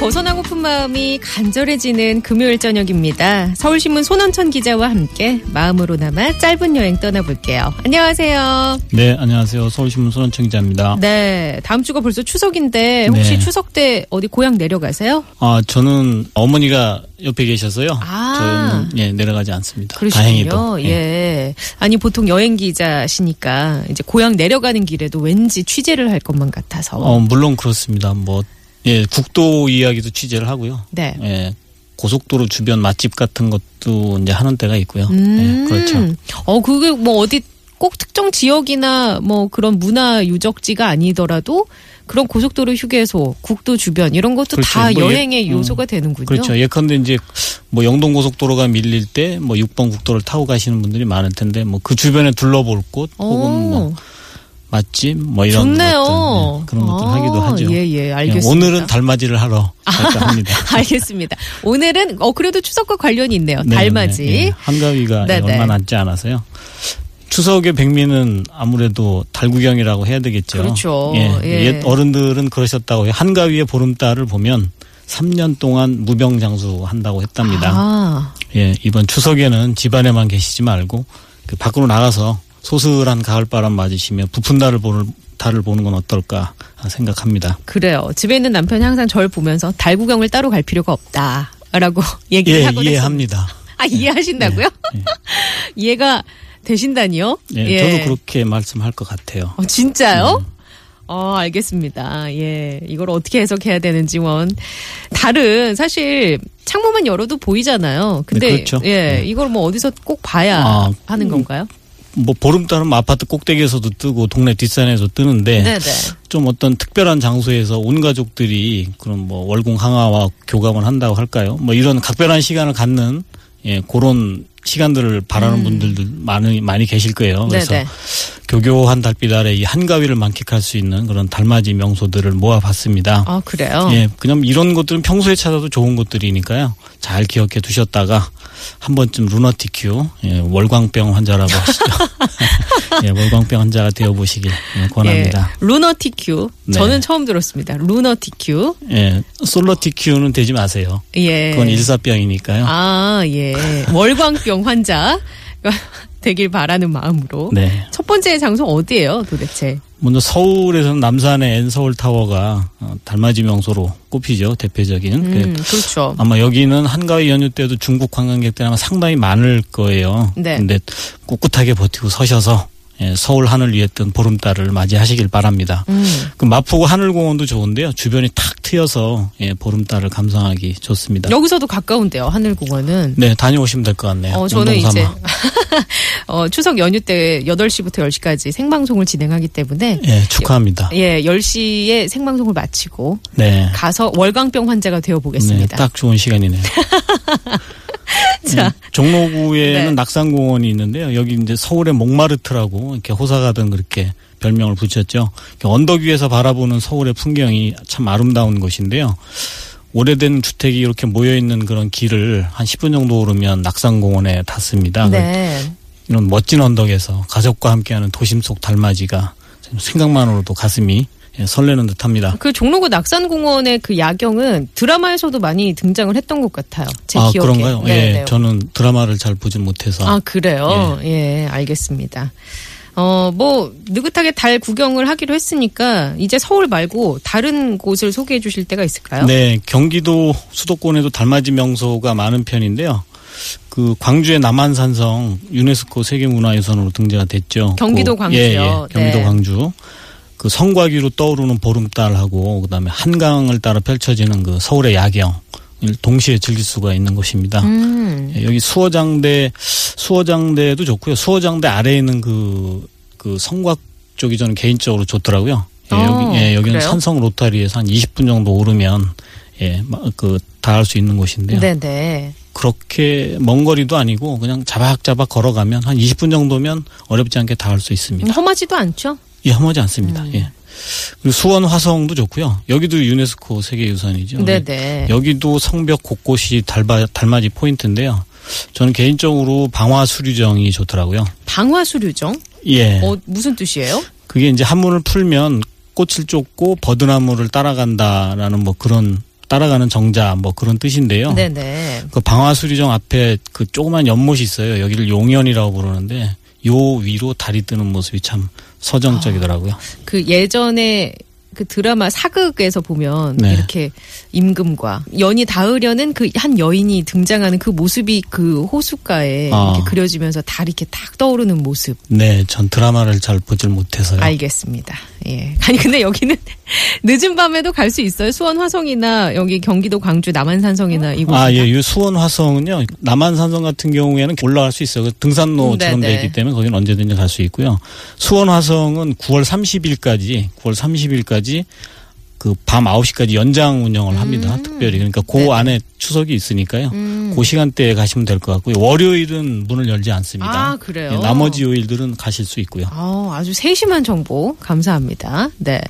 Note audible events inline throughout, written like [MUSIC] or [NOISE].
벗어나고픈 마음이 간절해지는 금요일 저녁입니다. 서울신문 손원천 기자와 함께 마음으로나마 짧은 여행 떠나볼게요. 안녕하세요. 네, 안녕하세요. 서울신문 손원청 기자입니다. 네, 다음 주가 벌써 추석인데 혹시 네. 추석 때 어디 고향 내려가세요? 아, 저는 어머니가 옆에 계셔서요. 아. 저는 예, 내려가지 않습니다. 그러시군요. 다행히도. 예. 아니 보통 여행 기자시니까 이제 고향 내려가는 길에도 왠지 취재를 할 것만 같아서. 어, 물론 그렇습니다. 뭐 예, 국도 이야기도 취재를 하고요. 네. 예. 고속도로 주변 맛집 같은 것도 이제 하는 때가 있고요. 음. 예, 그렇죠. 어 그게 뭐 어디 꼭 특정 지역이나 뭐 그런 문화 유적지가 아니더라도 그런 고속도로 휴게소, 국도 주변 이런 것도 그렇죠. 다뭐 예- 여행의 요소가 되는군요. 그렇죠. 예컨대 이제 뭐 영동 고속도로가 밀릴 때 뭐 6번 국도를 타고 가시는 분들이 많을 텐데 뭐 그 주변에 둘러볼 곳 혹은 뭐 맛집 뭐 이런 좋네요. 것들 예, 그런 것들 아, 하기도 하죠. 예, 예, 예, 알겠습니다. 오늘은 달맞이를 하러 갈까 합니다. [LAUGHS] 알겠습니다. 오늘은 어 그래도 추석과 관련이 있네요. 네, 달맞이. 네, 예. 한가위가 네, 네. 얼마 남지 않아서요. 추석의 백미는 아무래도 달구경이라고 해야 되겠죠. 그렇죠. 예, 예. 옛 어른들은 그러셨다고 해요. 한가위의 보름달을 보면 3년 동안 무병장수 한다고 했답니다. 아, 예, 이번 추석에는 집안에만 계시지 말고 그 밖으로 나가서 소슬한 가을바람 맞으시며 부푼 달을 보는 달을 보는 건 어떨까 생각합니다. 그래요. 집에 있는 남편이 항상 저를 보면서 달 구경을 따로 갈 필요가 없다라고 [LAUGHS] 얘기를 예, 하곤 이해합니다. 아 이해하신다고요? 예, [LAUGHS] 이해가 되신다니요? 예, 저도 그렇게 말씀할 것 같아요. 어, 진짜요? 네. 어, 알겠습니다. 예. 이걸 어떻게 해석해야 되는지, 원. 달은 사실 창문만 열어도 보이잖아요. 근데, 네, 그렇죠. 예. 네. 이걸 뭐 어디서 꼭 봐야 아, 하는 음, 건가요? 뭐 보름 달은 뭐 아파트 꼭대기에서도 뜨고 동네 뒷산에서 뜨는데 네네. 좀 어떤 특별한 장소에서 온 가족들이 그런 뭐 월공 항아와 교감을 한다고 할까요? 뭐 이런 각별한 시간을 갖는 예 그런 시간들을 바라는 음. 분들도 많이 많이 계실 거예요. 그래서 네네. 교교한 달빛 아래 이 한가위를 만끽할 수 있는 그런 달맞이 명소들을 모아봤습니다. 아, 그래요? 예, 그냥 이런 것들은 평소에 찾아도 좋은 것들이니까요. 잘 기억해 두셨다가 한 번쯤 lunatic, 예, 월광병 환자라고 하시죠. [LAUGHS] 예, 월광병 환자가 되어 보시길 예, 권합니다. 예. lunatic. 네. 저는 처음 들었습니다. lunatic. 예, solatic은 되지 마세요. 예. 그건 일사병이니까요. 아, 예. 월광병 환자 [LAUGHS] 되길 바라는 마음으로. 네. 첫 번째 장소 어디예요, 도대체? 먼저 서울에서는 남산의 N서울 타워가 어, 달맞이 명소로 꼽히죠. 대표적인. 음, 그 그렇죠. 아마 여기는 한가위 연휴 때도 중국 관광객들이 아마 상당히 많을 거예요. 네. 근데 꿋꿋하게 버티고 서셔서 예, 서울 하늘 위에 뜬 보름달을 맞이하시길 바랍니다. 음. 그 마포구 하늘공원도 좋은데요. 주변이 탁 트여서 예, 보름달을 감상하기 좋습니다. 여기서도 가까운데요, 하늘공원은. 네, 다녀오시면 될 것 같네요. 어, 저는 이제. [LAUGHS] 어, 추석 연휴 때 8시부터 10시까지 생방송을 진행하기 때문에 예, 축하합니다. 예, 10시에 생방송을 마치고 네. 가서 월광병 환자가 되어 네, 보겠습니다. 딱 좋은 시간이네요. [LAUGHS] [LAUGHS] 자, 음, 종로구에는 네. 낙산공원이 있는데요. 여기 이제 서울의 몽마르트라고 이렇게 호사가든 그렇게 별명을 붙였죠. 언덕 위에서 바라보는 서울의 풍경이 참 아름다운 곳인데요. 오래된 주택이 이렇게 모여 있는 그런 길을 한 10분 정도 오르면 낙산공원에 닿습니다. 네. 이런 멋진 언덕에서 가족과 함께하는 도심 속 달맞이가 생각만으로도 가슴이 예, 설레는 듯합니다. 그 종로구 낙산공원의 그 야경은 드라마에서도 많이 등장을 했던 것 같아요. 제 아 기억에. 그런가요? 네, 예, 네. 저는 드라마를 잘 보진 못해서 아, 그래요? 예. 알겠습니다. 어, 뭐, 느긋하게 달 구경을 하기로 했으니까, 이제 서울 말고 다른 곳을 소개해 주실 때가 있을까요? 네, 경기도 수도권에도 달맞이 명소가 많은 편인데요. 그 광주의 남한산성 유네스코 세계문화유산으로 등재가 됐죠. 경기도 그, 광주요. 예, 예, 경기도 네. 광주. 그 성곽 위로 떠오르는 보름달하고 그다음에 한강을 따라 펼쳐지는 그 서울의 야경 동시에 즐길 수가 있는 곳입니다. 음. 예, 여기 수어장대 수어장대도 좋고요. 수어장대 아래에 있는 그, 그 성곽 쪽이 저는 개인적으로 좋더라고요. 예, 어, 여기, 예, 여기는 그래요? 산성 로타리에서 한 20분 정도 오르면 예, 마- 그 닿을 수 있는 곳인데요. 네네. 그렇게 먼 거리도 아니고 그냥 자박자박 걸어가면 한 20분 정도면 어렵지 않게 닿을 수 있습니다. 험하지도 않죠? 예, 험하지 않습니다. 음. 예. 그리고 수원 화성도 좋고요. 여기도 유네스코 세계유산이죠. 네네. 여기도 성벽 곳곳이 달바, 달맞이 포인트인데요. 저는 개인적으로 방화수류정이 좋더라고요. 방화수류정? 예. 어, 무슨 뜻이에요? 그게 이제 한문을 풀면 꽃을 쫓고 버드나무를 따라간다라는 뭐 그런 따라가는 정자 뭐 그런 뜻인데요. 네네. 그 방화수리정 앞에 그 조그만 연못이 있어요. 여기를 용연이라고 부르는데 요 위로 달이 뜨는 모습이 참 서정적이더라고요. 그 예전에 그 드라마 사극에서 보면 네. 이렇게 임금과 연이 닿으려는 그 한 여인이 등장하는 그 모습이 그 호숫가에 아. 이렇게 그려지면서 달이 이렇게 탁 떠오르는 모습. 네, 전 드라마를 잘 보질 못해서요. 알겠습니다. 예. 아니 근데 여기는 [LAUGHS] 늦은 밤에도 갈 수 있어요. 수원 화성이나 여기 경기도 광주 남한산성이나 이곳. 아, 예, 이 수원 화성은요, 남한산성 같은 경우에는 올라갈 수 있어요. 그 등산로처럼. 되어 있기 때문에 거기는 언제든지 갈 수 있고요. 수원 화성은 9월 30일까지, 9월 30일까지 그 밤 9시까지 연장 운영을 합니다. 음. 특별히. 그러니까 그 네네. 안에 추석이 있으니까요. 음. 그 시간대에 가시면 될 것 같고요. 월요일은 문을 열지 않습니다. 아, 그래요? 예, 나머지 요일들은 가실 수 있고요. 아, 아주 세심한 정보 감사합니다. 네.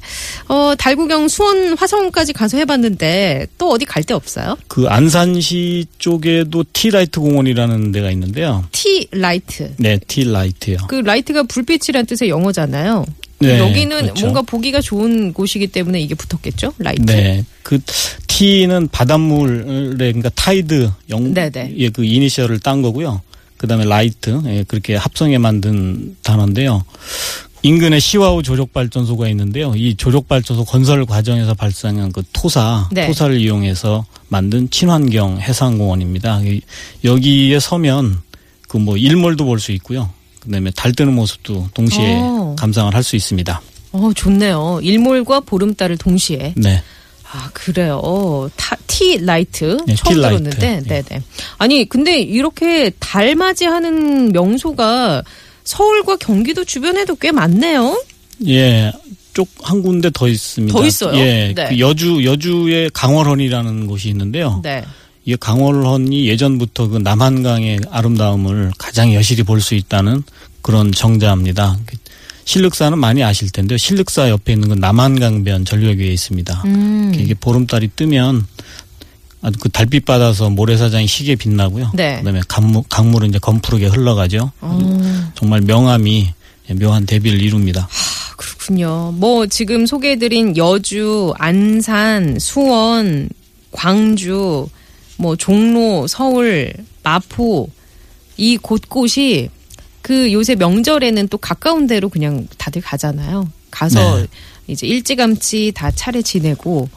어, 달구경 수원 화성까지 가서 해봤는데 또 어디 갈 데 없어요? 그 안산시 쪽에도 티라이트 공원이라는 데가 있는데요. T-Light. 네, T-Light요. 그 light가 불빛이란 뜻의 영어잖아요. 네, 여기는 그렇죠. 뭔가 보기가 좋은 곳이기 때문에 이게 붙었겠죠? light. 네. 그 T는 바닷물에 그러니까 tide 영 네네. 예, 그 이니셜을 딴 거고요. 그다음에 light 예, 그렇게 합성해 만든 단어인데요. 인근에 시화호 조력 발전소가 있는데요. 이 조력 발전소 건설 과정에서 발생한 그 토사, 네. 토사를 이용해서 만든 친환경 해상 공원입니다. 이- 여기에 서면 그 뭐 일몰도 볼 수 있고요. 그다음에 달 뜨는 모습도 동시에 오. 감상을 할 수 있습니다. 어, 좋네요. 일몰과 보름달을 동시에. 네. 아, 그래요. 타, tea light. 네, 처음 티. 들었는데. 네. 네네. 아니, 근데 이렇게 달 맞이하는 명소가 서울과 경기도 주변에도 꽤 많네요. 예, 꼭 한 군데 더 있습니다. 더 있어요? 예, 네. 그 여주 여주에 강월헌이라는 곳이 있는데요. 네. 이 강월헌이 예전부터 그 남한강의 아름다움을 가장 여실히 볼 수 있다는 그런 정자입니다. 그 신륵사는 많이 아실 텐데요. 신륵사 옆에 있는 그 남한강변 전력위에 있습니다. 음. 이게 보름달이 뜨면 아주 그 달빛 받아서 모래사장이 희게 빛나고요. 네. 그다음에 강물, 강물은 이제 검푸르게 흘러가죠. 어. 정말 명암이 묘한 대비를 이룹니다. 아, 그렇군요. 뭐 지금 소개해드린 여주, 안산, 수원, 광주, 뭐 종로, 서울, 마포 이 곳곳이 그 요새 명절에는 또 가까운 데로 그냥 다들 가잖아요. 가서 네. 이제 일찌감치 다 차례 지내고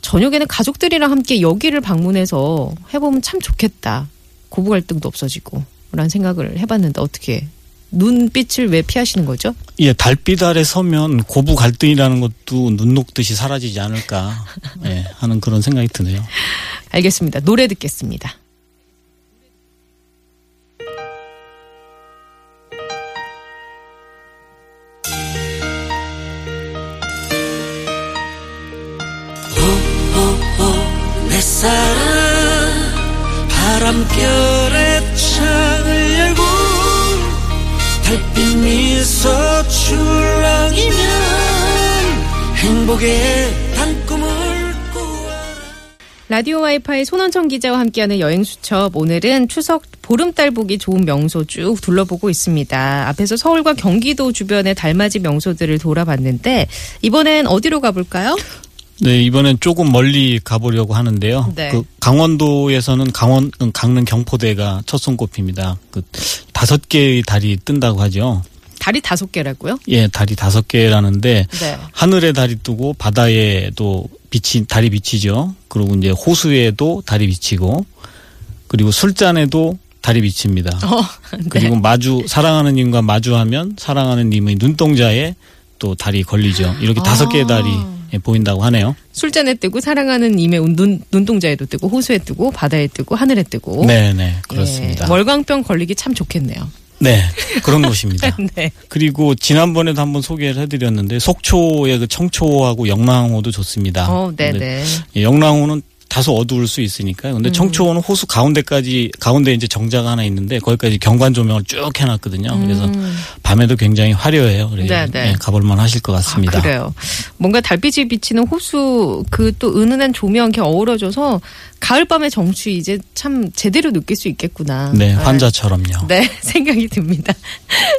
저녁에는 가족들이랑 함께 여기를 방문해서 해보면 참 좋겠다. 고부 갈등도 없어지고 라는 생각을 해봤는데 어떻게 눈빛을 왜 피하시는 거죠? 예, 달빛 아래 서면 고부 갈등이라는 것도 눈 녹듯이 사라지지 않을까 예, 하는 그런 생각이 드네요. 알겠습니다. 노래 듣겠습니다. 행복의 단꿈을 라디오 와이파이 손원천 기자와 함께하는 여행 수첩 오늘은 추석 보름달 보기 좋은 명소 쭉 둘러보고 있습니다. 앞에서 서울과 경기도 주변의 달맞이 명소들을 돌아봤는데 이번엔 어디로 가볼까요? 네, 이번엔 조금 멀리 가보려고 하는데요. 네. 그 강원도에서는 강원 강릉 경포대가 첫 손꼽힙니다. 그 다섯 개의 달이 뜬다고 하죠. 달이 다섯 개라고요? 예, 달이 다섯 개라는데 네. 하늘에 달이 뜨고 바다에도 빛이 달이 비치죠. 그리고 이제 호수에도 달이 비치고 그리고 술잔에도 달이 비칩니다. 어, 그리고 마주 사랑하는 님과 마주하면 사랑하는 님의 눈동자에 또 달이 걸리죠. 이렇게 아. 다섯 개의 달이 예, 보인다고 하네요. 술잔에 뜨고 사랑하는 임의 눈, 눈동자에도 뜨고 호수에 뜨고 바다에 뜨고 하늘에 뜨고. 네, 네, 그렇습니다. 예, 월광병 걸리기 참 좋겠네요. 네, [LAUGHS] 그런 곳입니다. 네. 그리고 지난번에도 한번 소개를 해드렸는데 속초의 그 청초하고 영랑호도 좋습니다. 어, 근데 네네. 예, 영랑호는 다소 어두울 수 있으니까요. 음. 근데 청초호는 호수 가운데까지 가운데 이제 정자가 하나 있는데 거기까지 경관 조명을 쭉 해놨거든요. 그래서 밤에도 굉장히 화려해요. 그래서 음. 네네. 예, 가볼만 하실 것 같습니다. 아, 그래요. 뭔가 달빛이 비치는 호수 그 또 은은한 조명 이렇게 어우러져서 가을밤의 정취 이제 참 제대로 느낄 수 있겠구나. 네, 환자처럼요. 네, [LAUGHS] 생각이 듭니다.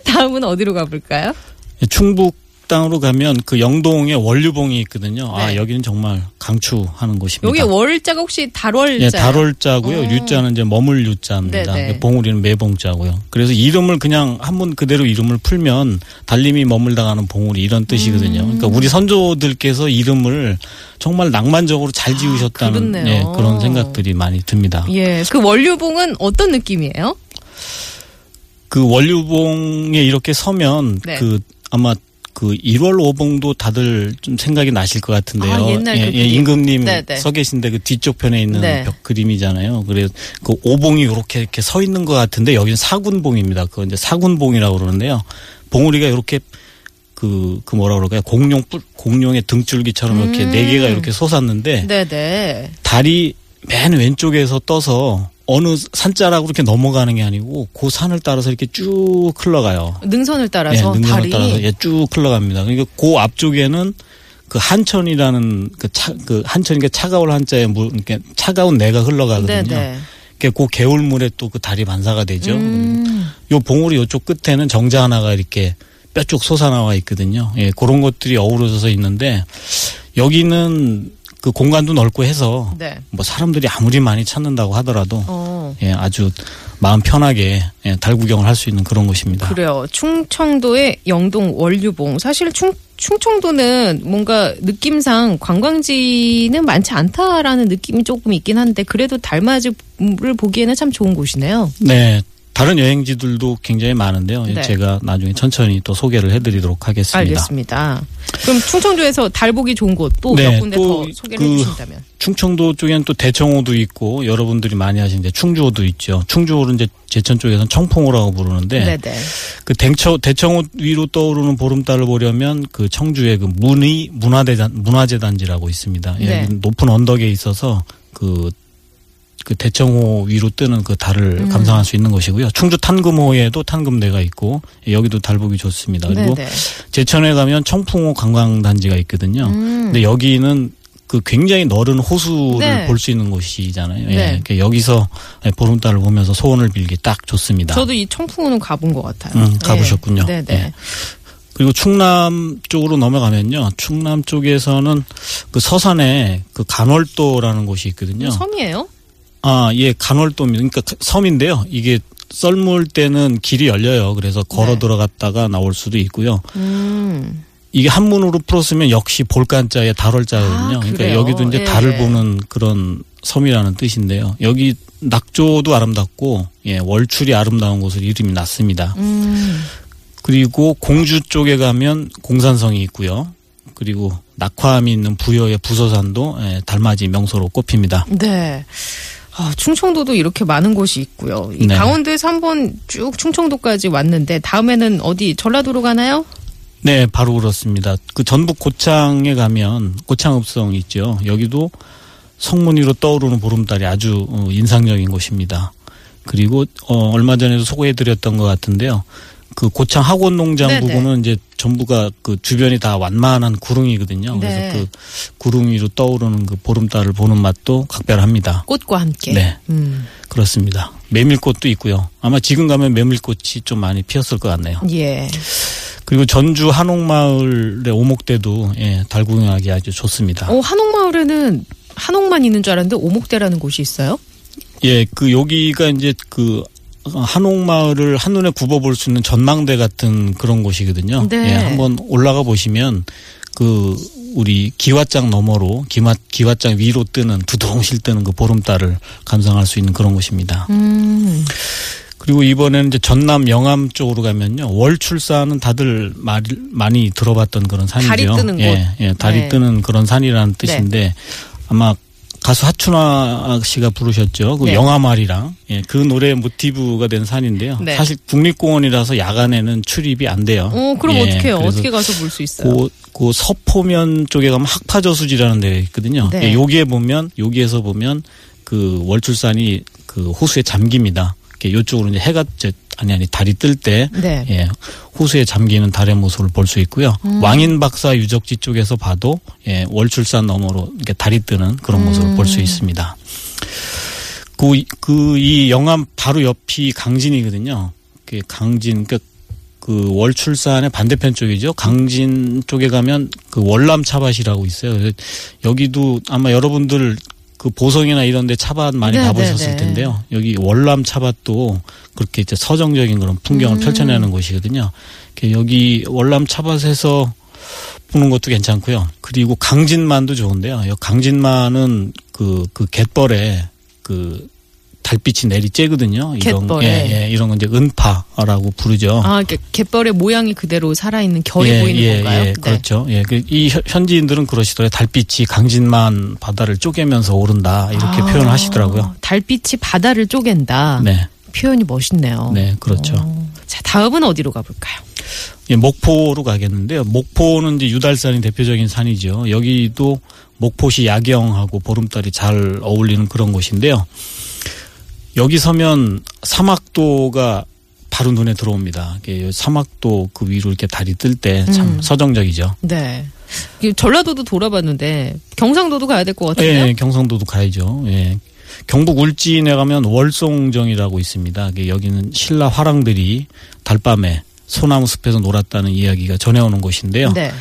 다음은 어디로 가볼까요? 예, 충북 땅으로 가면 그 영동에 원류봉이 있거든요. 아 네. 여기는 정말 강추하는 곳입니다. 여기 월자가 혹시 달월자? 예, 달월자고요. 어. 유자는 이제 머물 유자입니다. 네네. 봉우리는 매봉자고요. 그래서 이름을 그냥 한번 그대로 이름을 풀면 달님이 머물다가는 봉우리 이런 뜻이거든요. 음. 그러니까 우리 선조들께서 이름을 정말 낭만적으로 잘 지으셨다는 아. 예, 그런 생각들이 많이 듭니다. 예, 그 원류봉은 어떤 느낌이에요? 그 원류봉에 이렇게 서면 네. 그 아마 그 1월 오봉도 다들 좀 생각이 나실 것 같은데요. 아, 옛날 예, 그 예. 임금님 네, 네. 서 계신데 그 뒤쪽 편에 있는 네. 벽 그림이잖아요. 그래서 그 오봉이 이렇게 이렇게 서 있는 것 같은데 여기는 사군봉입니다. 그거 이제 사군봉이라고 그러는데요. 봉우리가 이렇게 그, 그 뭐라 그럴까요? 공룡, 뿔- 공룡의 등줄기처럼 이렇게 음. 네 개가 이렇게 솟았는데 네네. 달이 맨 왼쪽에서 떠서 어느 산자락으로 이렇게 넘어가는 게 아니고 그 산을 따라서 이렇게 쭉 흘러가요. 능선을 예, 따라서 능선을 달이 따라서 예, 쭉 흘러갑니다. 그러니까 그 앞쪽에는 그 한천이라는 그 차, 그 한천이니까 차가울 한자에 물, 이렇게 차가운 내가 흘러가거든요. 네네. 그그 개울물에 또그 달이 반사가 되죠. 음. 요 봉우리 요쪽 끝에는 정자 하나가 이렇게 뼈 쪽 솟아나와 있거든요. 예, 그런 것들이 어우러져서 있는데 여기는 그 공간도 넓고 해서 네. 뭐 사람들이 아무리 많이 찾는다고 하더라도 어. 예, 아주 마음 편하게 예, 달 구경을 할 수 있는 그런 곳입니다. 그래요. 충청도의 영동 원류봉. 사실 충, 충청도는 뭔가 느낌상 관광지는 많지 않다라는 느낌이 조금 있긴 한데 그래도 달맞이를 보기에는 참 좋은 곳이네요. 네. 다른 여행지들도 굉장히 많은데요. 예, 네. 제가 나중에 천천히 또 소개를 해드리도록 하겠습니다. 알겠습니다. 그럼 충청도에서 달 보기 좋은 곳 또몇 네, 군데 또 더 소개를 그 해주신다면. 충청도 쪽에는 또 대청호도 있고 여러분들이 많이 하시는데 충주호도 있죠. 충주호는 이제 제천 쪽에서는 청풍호라고 부르는데 네네. 그 대청 대청호 위로 떠오르는 보름달을 보려면 그 청주의 그 문의 문화대단 문화재단지라고 있습니다. 예, 네. 높은 언덕에 있어서 그 그 대청호 위로 뜨는 그 달을 음. 감상할 수 있는 곳이고요. 충주 탄금호에도 탄금대가 있고 예, 여기도 달 보기 좋습니다. 그리고 네네. 제천에 가면 청풍호 관광단지가 있거든요. 음. 근데 여기는 그 굉장히 넓은 호수를 네. 볼수 있는 곳이잖아요. 예. 네. 그러니까 여기서 보름달을 보면서 소원을 빌기 딱 좋습니다. 저도 이 청풍호는 가본 것 같아요. 음, 가보셨군요. 네. 네네. 예. 그리고 충남 쪽으로 넘어가면요. 충남 쪽에서는 그 서산에 그 간월도라는 곳이 있거든요. 섬이에요? 아, 예, 간월도입니다. 그러니까 섬인데요. 이게 썰물 때는 길이 열려요. 그래서 걸어 네. 들어갔다가 나올 수도 있고요. 음. 이게 한문으로 풀었으면 역시 볼간자의 달월자거든요. 아, 그러니까? 여기도 이제 예. 달을 보는 그런 섬이라는 뜻인데요. 여기 낙조도 아름답고 예, 월출이 아름다운 곳으로 이름이 났습니다. 음. 그리고 공주 쪽에 가면 공산성이 있고요. 그리고 낙화암이 있는 부여의 부서산도 예, 달맞이 명소로 꼽힙니다. 네. 아, 충청도도 이렇게 많은 곳이 있고요. 이 네. 강원도에서 한번 쭉 충청도까지 왔는데 다음에는 어디 전라도로 가나요? 네, 바로 그렇습니다. 그 전북 고창에 가면 고창읍성 있죠. 여기도 성문 위로 떠오르는 보름달이 아주 어, 인상적인 곳입니다. 그리고 어, 얼마 전에도 소개해드렸던 것 같은데요. 그 고창 학원 농장 네네. 부분은 이제 전부가 그 주변이 다 완만한 구릉이거든요. 그래서 네. 그 구릉 위로 떠오르는 그 보름달을 보는 맛도 각별합니다. 꽃과 함께. 네. 음. 그렇습니다. 메밀꽃도 있고요. 아마 지금 가면 메밀꽃이 좀 많이 피었을 것 같네요. 예. 그리고 전주 한옥마을의 오목대도 예, 달 구경하기 아주 좋습니다. 어, 한옥마을에는 한옥만 있는 줄 알았는데 오목대라는 곳이 있어요? 예, 그 여기가 이제 그 한옥마을을 한눈에 굽어볼 수 있는 전망대 같은 그런 곳이거든요. 네. 예, 한번 올라가 보시면 그 우리 기와장 너머로 기와 기와장 위로 뜨는 두둥실 뜨는 그 보름달을 감상할 수 있는 그런 곳입니다. 음. 그리고 이번에는 이제 전남 영암 쪽으로 가면요. 월출산은 다들 말, 많이 들어봤던 그런 산이죠. 달이 뜨는 예, 곳. 예, 달이 네. 뜨는 그런 산이라는 뜻인데 아마 가수 하춘아 씨가 부르셨죠. 그 네. 영암알이랑 예, 그 노래 모티브가 된 산인데요. 네. 사실 국립공원이라서 야간에는 출입이 안 돼요. 어, 그럼 예, 어떻게 해요? 어떻게 가서 볼 수 있어요? 그, 그 서포면 쪽에 가면 학파저수지라는 데가 있거든요. 네. 예, 여기에 보면 여기에서 보면 그 월출산이 그 호수에 잠깁니다. 이쪽으로 이제 해가 저, 아니 아니 달이 뜰때 네. 예, 호수에 잠기는 달의 모습을 볼 수 있고요. 왕인 박사 유적지 쪽에서 봐도 예, 월출산 너머로 이렇게 달이 뜨는 그런 모습을 볼수 있습니다. 그, 그, 이 영암 바로 옆이 강진이거든요. 그 강진, 그, 그 월출산의 반대편 쪽이죠. 강진 쪽에 가면 그 월남 차밭이라고 있어요. 여기도 아마 여러분들 그 보성이나 이런 데 차밭 많이 네, 가보셨을 네, 네. 텐데요. 여기 월남 차밭도 그렇게 이제 서정적인 그런 풍경을 음. 펼쳐내는 곳이거든요. 여기 월남 차밭에서 보는 것도 괜찮고요. 그리고 강진만도 좋은데요. 여 강진만은 그, 그 갯벌에 그 달빛이 내리 쬐거든요. 이런, 갯벌에. 예, 예, 이런 건 이제 은파라고 부르죠. 아, 갯벌의 모양이 그대로 살아 있는 결이 예, 보이는 예, 건가요? 예, 네. 그렇죠. 예, 그이 현- 현지인들은 그러시더라고요. 달빛이 강진만 바다를 쪼개면서 오른다 이렇게 아, 표현을 하시더라고요. 달빛이 바다를 쪼갠다. 네, 표현이 멋있네요. 네, 그렇죠. 어. 자, 다음은 어디로 가볼까요? 예, 목포로 가겠는데요. 목포는 이제 유달산이 대표적인 산이죠. 여기도 목포시 야경하고 보름달이 잘 어울리는 그런 곳인데요. 여기 서면 사막도가 바로 눈에 들어옵니다. 사막도 그 위로 이렇게 달이 뜰 때참 음. 서정적이죠. 네. 전라도도 돌아봤는데 경상도도 가야 될 것 같은데요? 예, 경상도도 가야죠. 예. 경북 울진에 가면 월송정이라고 있습니다. 여기는 신라 화랑들이 달밤에 소나무 숲에서 놀았다는 이야기가 전해오는 곳인데요. 네.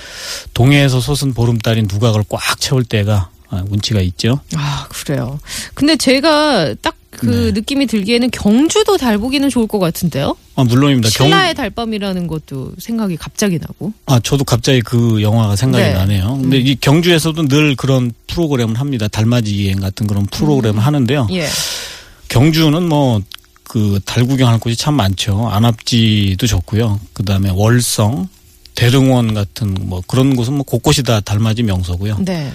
동해에서 솟은 보름달이 누각을 꽉 채울 때가 아, 운치가 있죠. 아, 그래요. 근데 제가 딱 그 네. 느낌이 들기에는 경주도 달 보기는 좋을 것 같은데요? 아, 물론입니다. 경, 신라의 달밤이라는 것도 생각이 갑자기 나고. 아, 저도 갑자기 그 영화가 생각이 네. 나네요. 근데 이 경주에서도 늘 그런 프로그램을 합니다. 달맞이 여행 같은 그런 프로그램을 하는데요. 예. 경주는 뭐 그 달 구경할 곳이 참 많죠. 안압지도 좋고요. 그다음에 월성, 대릉원 같은 뭐 그런 곳은 뭐 곳곳이 다 달맞이 명소고요. 네.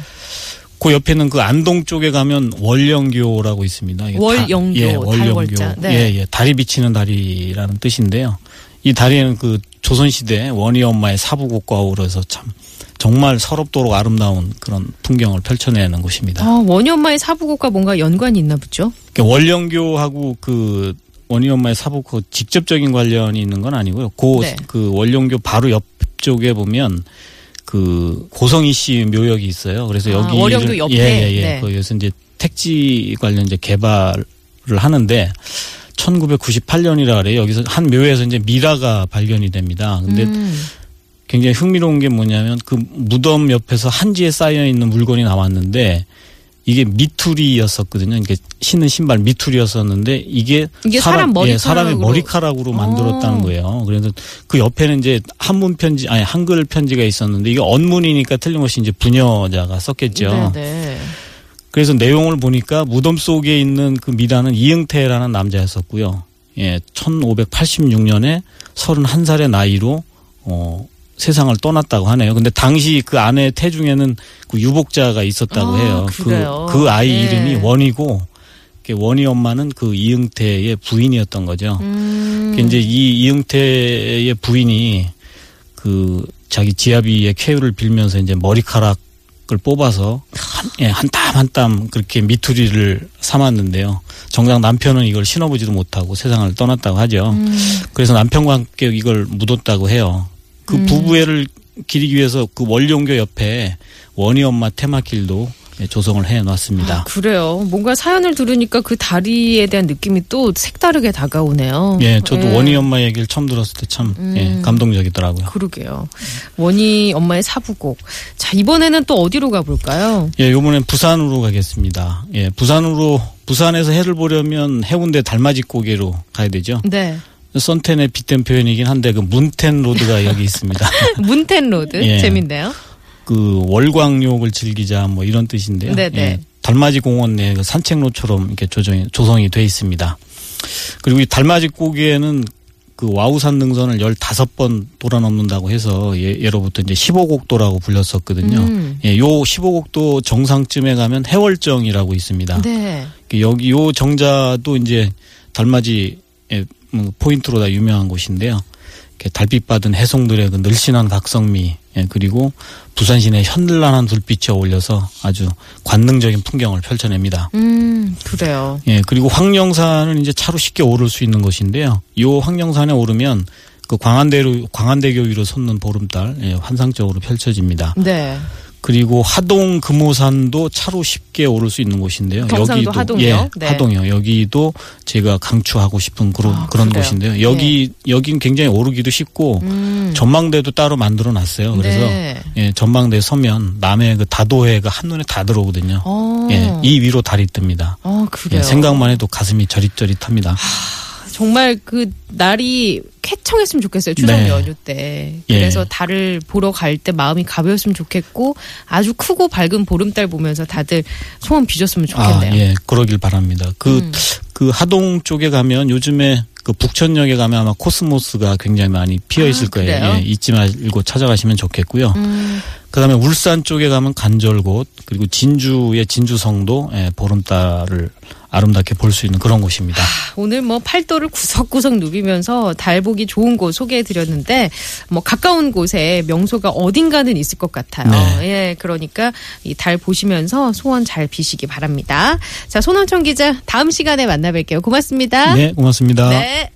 그 옆에는 그 안동 쪽에 가면 월영교라고 있습니다. 월영교, 예, 달월자. 네. 예, 예. 달이 비치는 다리라는 뜻인데요. 이 다리는 그 조선시대 원희 엄마의 사부곡과 어우러서 참 정말 서럽도록 아름다운 그런 풍경을 펼쳐내는 곳입니다. 아, 원희 엄마의 사부곡과 뭔가 연관이 있나 보죠? 그러니까 원령교하고 그 원희 엄마의 사부곡 직접적인 관련이 있는 건 아니고요. 고, 네. 그 원령교 바로 옆쪽에 보면 그 고성희 씨 묘역이 있어요. 그래서 아, 여기 월령교 옆에? 예, 예, 예. 네. 거기서 이제 택지 관련 이제 개발을 하는데 1998년이라 그래요. 여기서 한 묘에서 이제 미라가 발견이 됩니다. 근데 음. 굉장히 흥미로운 게 뭐냐면 그 무덤 옆에서 한지에 쌓여 있는 물건이 나왔는데 이게 미투리였었거든요. 이게 신은 신발 미투리였었는데 이게, 이게 사람 예, 사람의 머리카락으로. 만들었다는 어. 거예요. 그래서 그 옆에는 이제 한문 편지 아니 한글 편지가 있었는데 이게 언문이니까 틀림없이 이제 부녀자가 썼겠죠. 네, 네. 그래서 내용을 보니까 무덤 속에 있는 그 미라는 이응태라는 남자였었고요. 예, 1586년에 31살의 나이로 어 세상을 떠났다고 하네요. 근데 당시 그 아내 태중에는 그 유복자가 있었다고 아, 해요. 그래요? 그, 그 아이 네. 이름이 원이고 그 원희 엄마는 그 이응태의 부인이었던 거죠. 음. 그 이제 이 이응태의 부인이 그 자기 지아비의 쾌유를 빌면서 이제 머리카락을 뽑아서 한, 예, 한땀 한 땀 그렇게 미투리를 삼았는데요. 정작 남편은 이걸 신어보지도 못하고 세상을 떠났다고 하죠. 음. 그래서 남편과 함께 이걸 묻었다고 해요. 그 음. 부부애를 기리기 위해서 그 원룡교 옆에 원희 엄마 테마길도 예, 조성을 해 놨습니다. 아, 그래요. 뭔가 사연을 들으니까 그 다리에 대한 느낌이 또 색다르게 다가오네요. 예, 저도 예. 원희 엄마 얘기를 처음 들었을 때참 예, 음. 감동적이더라고요. 그러게요. 원희 엄마의 사부곡. 자, 이번에는 또 어디로 가볼까요? 예, 요번엔 부산으로 가겠습니다. 예, 부산으로 부산에서 해를 보려면 해운대 달맞이 고개로 가야 되죠. 네. 선탠의 빗댄 표현이긴 한데 그 moontan road가 [LAUGHS] 여기 있습니다. moontan road. 예. 재밌네요. 그 월광욕을 즐기자 뭐 이런 뜻인데요. 네네. 예, 달맞이 공원 내 그 산책로처럼 이렇게 조정이 조성이 돼 있습니다. 그리고 이 달맞이 고개에는 그 와우산 능선을 15번 돌아 넘는다고 해서 예, 예로부터 이제 15곡도라고 불렸었거든요. 음. 예, 요 15곡도 정상쯤에 가면 해월정이라고 있습니다. 네. 그 여기 요 정자도 이제 달맞이의 뭐 포인트로 다 유명한 곳인데요. 이렇게 달빛 받은 해송들의 그 늘씬한 각성미, 예, 그리고 부산시내 현란한 불빛이 어울려서 아주 관능적인 풍경을 펼쳐냅니다. 음, 그래요. 예, 그리고 황령산은 이제 차로 쉽게 오를 수 있는 곳인데요. 요 황령산에 오르면 그 광안대로 광안대교 위로 솟는 보름달 예, 환상적으로 펼쳐집니다. 네. 그리고 하동 금오산도 차로 쉽게 오를 수 있는 곳인데요. 경상도 하동이요? 예, 네. 하동이요. 여기도 제가 강추하고 싶은 그런 아, 그런 그래요? 곳인데요. 여기 여긴 굉장히 오르기도 쉽고 음. 전망대도 따로 만들어 놨어요. 그래서 네. 예, 전망대 서면 남해 그 다도해가 한눈에 다 들어오거든요. 어. 예, 이 위로 달이 뜹니다. 어, 그래요. 예, 생각만 해도 가슴이 저릿저릿합니다. 정말 그 날이 쾌청했으면 좋겠어요. 추석 네. 연휴 때. 예. 그래서 달을 보러 갈 때 마음이 가벼웠으면 좋겠고 아주 크고 밝은 보름달 보면서 다들 소원 비줬으면 좋겠네요. 아, 예, 그러길 바랍니다. 그, 음. 그 하동 쪽에 가면 요즘에 그 북천역에 가면 아마 코스모스가 굉장히 많이 피어 있을 아, 거예요. 예, 잊지 말고 찾아가시면 좋겠고요. 음, 그 다음에 울산 쪽에 가면 간절곶, 그리고 진주의 진주성도 예, 보름달을 아름답게 볼 수 있는 그런 곳입니다. 오늘 뭐 팔도를 구석구석 누비면서 달 보기 좋은 곳 소개해 드렸는데 뭐 가까운 곳에 명소가 어딘가는 있을 것 같아요. 네. 예, 그러니까 이 달 보시면서 소원 잘 비시기 바랍니다. 자, 손원천 기자 다음 시간에 만나 뵐게요. 고맙습니다. 네, 고맙습니다. 네.